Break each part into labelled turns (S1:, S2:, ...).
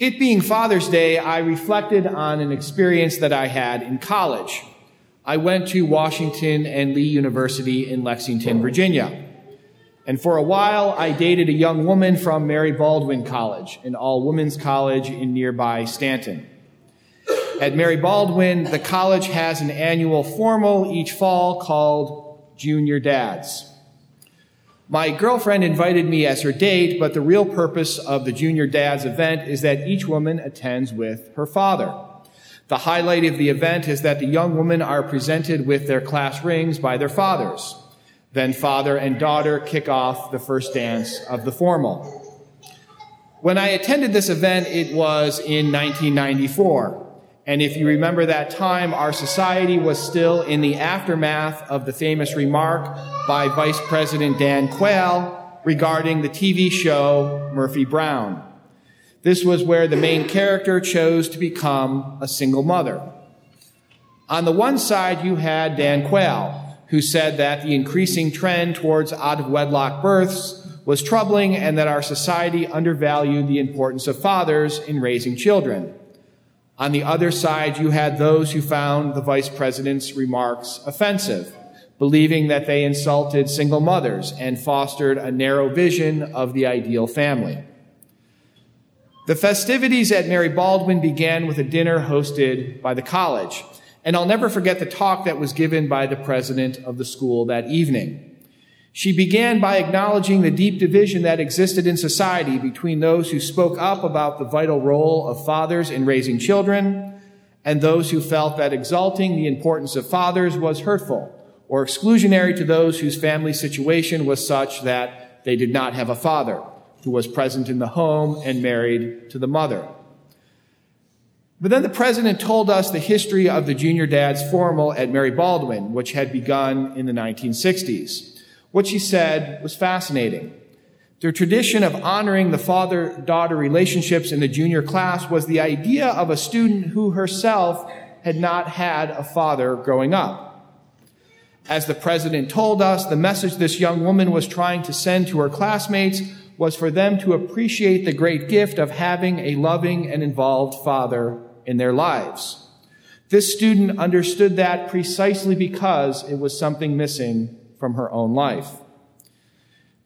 S1: It being Father's Day, I reflected on an experience that I had in college. I went to Washington and Lee University in Lexington, Virginia. And for a while, I dated a young woman from Mary Baldwin College, an all women's college in nearby Staunton. At Mary Baldwin, the college has an annual formal each fall called Junior Dads. My girlfriend invited me as her date, but the real purpose of the Junior Dads event is that each woman attends with her father. The highlight of the event is that the young women are presented with their class rings by their fathers. Then father and daughter kick off the first dance of the formal. When I attended this event, it was in 1994. And if you remember that time, our society was still in the aftermath of the famous remark by Vice President Dan Quayle regarding the TV show Murphy Brown. This was where the main character chose to become a single mother. On the one side, you had Dan Quayle, who said that the increasing trend towards out of wedlock births was troubling and that our society undervalued the importance of fathers in raising children. On the other side, you had those who found the vice president's remarks offensive, believing that they insulted single mothers and fostered a narrow vision of the ideal family. The festivities at Mary Baldwin began with a dinner hosted by the college, and I'll never forget the talk that was given by the president of the school that evening. She began by acknowledging the deep division that existed in society between those who spoke up about the vital role of fathers in raising children and those who felt that exalting the importance of fathers was hurtful or exclusionary to those whose family situation was such that they did not have a father who was present in the home and married to the mother. But then the president told us the history of the junior dad's formal at Mary Baldwin, which had begun in the 1960s. What she said was fascinating. The tradition of honoring the father daughter relationships in the junior class was the idea of a student who herself had not had a father growing up. As the president told us, the message this young woman was trying to send to her classmates was for them to appreciate the great gift of having a loving and involved father in their lives. This student understood that precisely because it was something missing from her own life.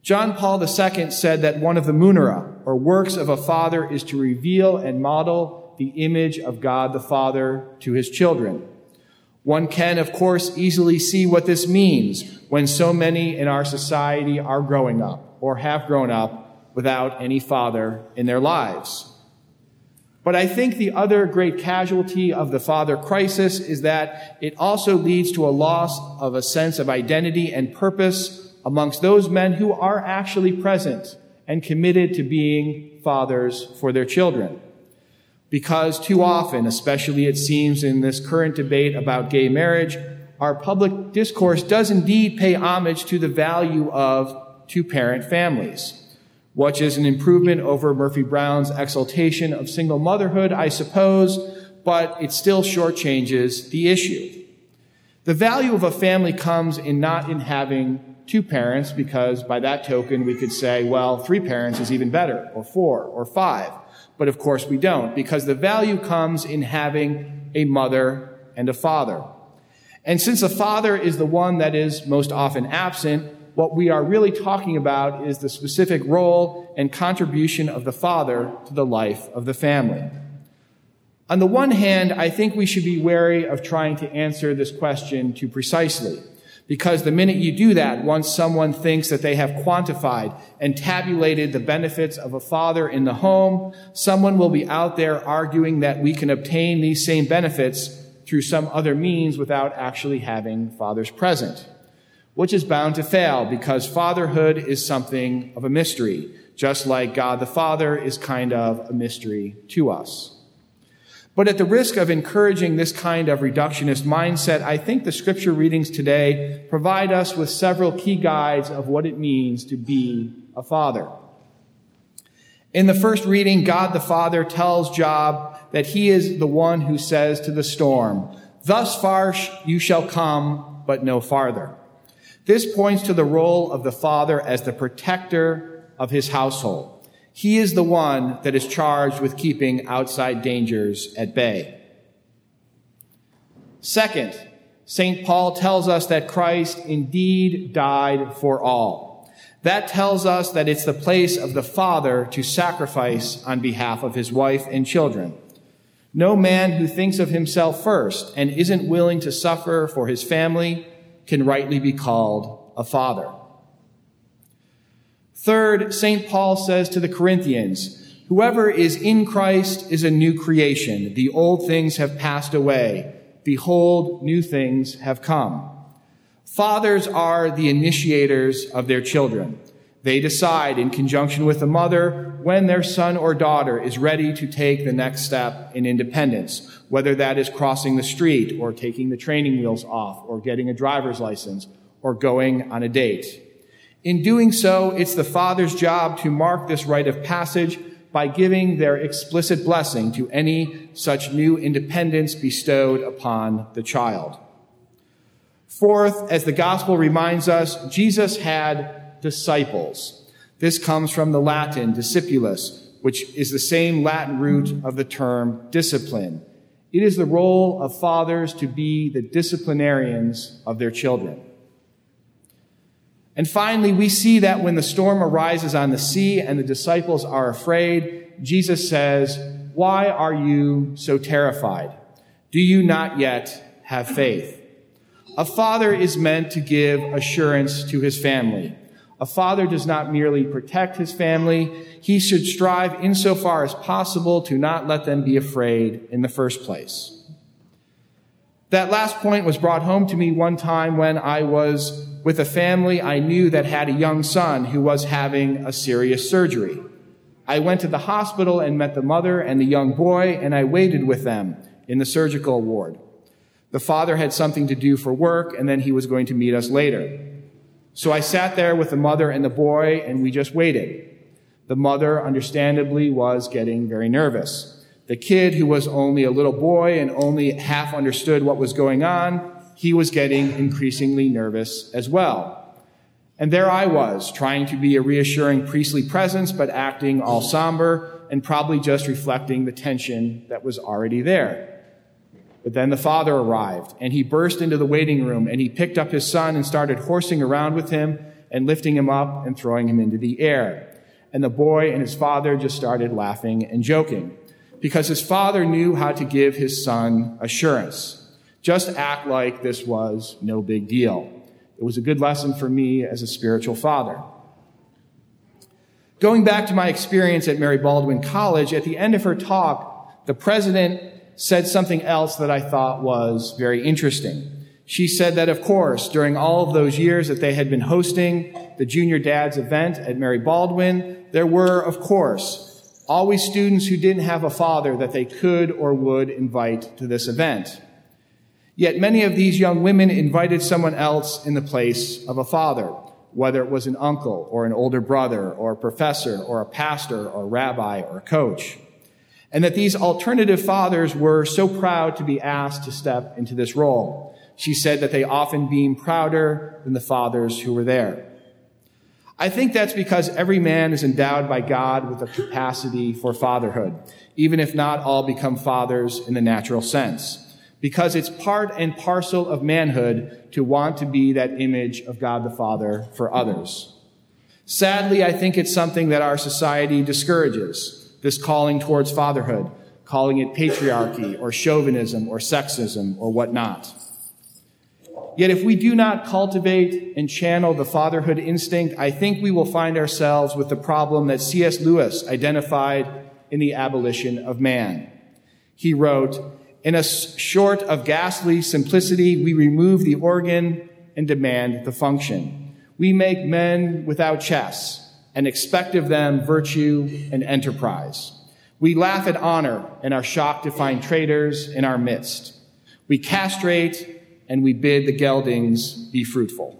S1: John Paul II said that one of the munera, or works of a father, is to reveal and model the image of God the Father to his children. One can, of course, easily see what this means when so many in our society are growing up or have grown up without any father in their lives. But I think the other great casualty of the father crisis is that it also leads to a loss of a sense of identity and purpose amongst those men who are actually present and committed to being fathers for their children. Because too often, especially it seems in this current debate about gay marriage, our public discourse does indeed pay homage to the value of two parent families which is an improvement over Murphy Brown's exaltation of single motherhood, I suppose, but it still shortchanges the issue. The value of a family comes in not in having two parents, because by that token we could say, well, three parents is even better, or four, or five. But of course we don't, because the value comes in having a mother and a father. And since a father is the one that is most often absent, what we are really talking about is the specific role and contribution of the father to the life of the family. On the one hand, I think we should be wary of trying to answer this question too precisely. Because the minute you do that, once someone thinks that they have quantified and tabulated the benefits of a father in the home, someone will be out there arguing that we can obtain these same benefits through some other means without actually having fathers present which is bound to fail because fatherhood is something of a mystery, just like God the Father is kind of a mystery to us. But at the risk of encouraging this kind of reductionist mindset, I think the scripture readings today provide us with several key guides of what it means to be a father. In the first reading, God the Father tells Job that he is the one who says to the storm, Thus far you shall come, but no farther. This points to the role of the father as the protector of his household. He is the one that is charged with keeping outside dangers at bay. Second, St. Paul tells us that Christ indeed died for all. That tells us that it's the place of the Father to sacrifice on behalf of his wife and children. No man who thinks of himself first and isn't willing to suffer for his family can rightly be called a father. Third, St. Paul says to the Corinthians, Whoever is in Christ is a new creation. The old things have passed away. Behold, new things have come. Fathers are the initiators of their children. They decide, in conjunction with the mother, when their son or daughter is ready to take the next step in independence, whether that is crossing the street, or taking the training wheels off, or getting a driver's license, or going on a date. In doing so, it's the father's job to mark this rite of passage by giving their explicit blessing to any such new independence bestowed upon the child. Fourth, as the gospel reminds us, Jesus had disciples. This comes from the Latin discipulus, which is the same Latin root of the term discipline. It is the role of fathers to be the disciplinarians of their children. And finally, we see that when the storm arises on the sea and the disciples are afraid, Jesus says, Why are you so terrified? Do you not yet have faith? A father is meant to give assurance to his family. A father does not merely protect his family, he should strive insofar as possible to not let them be afraid in the first place. That last point was brought home to me one time when I was with a family I knew that had a young son who was having a serious surgery. I went to the hospital and met the mother and the young boy, and I waited with them in the surgical ward. The father had something to do for work, and then he was going to meet us later. So I sat there with the mother and the boy, and we just waited. The mother, understandably, was getting very nervous. The kid, who was only a little boy and only half understood what was going on, he was getting increasingly nervous as well. And there I was, trying to be a reassuring priestly presence, but acting all somber and probably just reflecting the tension that was already there. But then the father arrived, and he burst into the waiting room, and he picked up his son and started horsing around with him and lifting him up and throwing him into the air. And the boy and his father just started laughing and joking because his father knew how to give his son assurance. Just act like this was no big deal. It was a good lesson for me as a spiritual father. Going back to my experience at Mary Baldwin College, at the end of her talk, the president said something else that I thought was very interesting. She said that, of course, during all of those years that they had been hosting the Junior Dads event at Mary Baldwin, there were, of course, always students who didn't have a father that they could or would invite to this event. Yet many of these young women invited someone else in the place of a father, whether it was an uncle or an older brother or a professor or a pastor or rabbi or coach. And that these alternative fathers were so proud to be asked to step into this role. She said that they often beamed prouder than the fathers who were there. I think that's because every man is endowed by God with a capacity for fatherhood, even if not all become fathers in the natural sense because it's part and parcel of manhood to want to be that image of God the Father for others. Sadly, I think it's something that our society discourages, this calling towards fatherhood, calling it patriarchy or chauvinism or sexism or whatnot. Yet if we do not cultivate and channel the fatherhood instinct, I think we will find ourselves with the problem that C.S. Lewis identified in the abolition of man. He wrote, in a short of ghastly simplicity, we remove the organ and demand the function. We make men without chests and expect of them virtue and enterprise. We laugh at honor and are shocked to find traitors in our midst. We castrate and we bid the geldings be fruitful.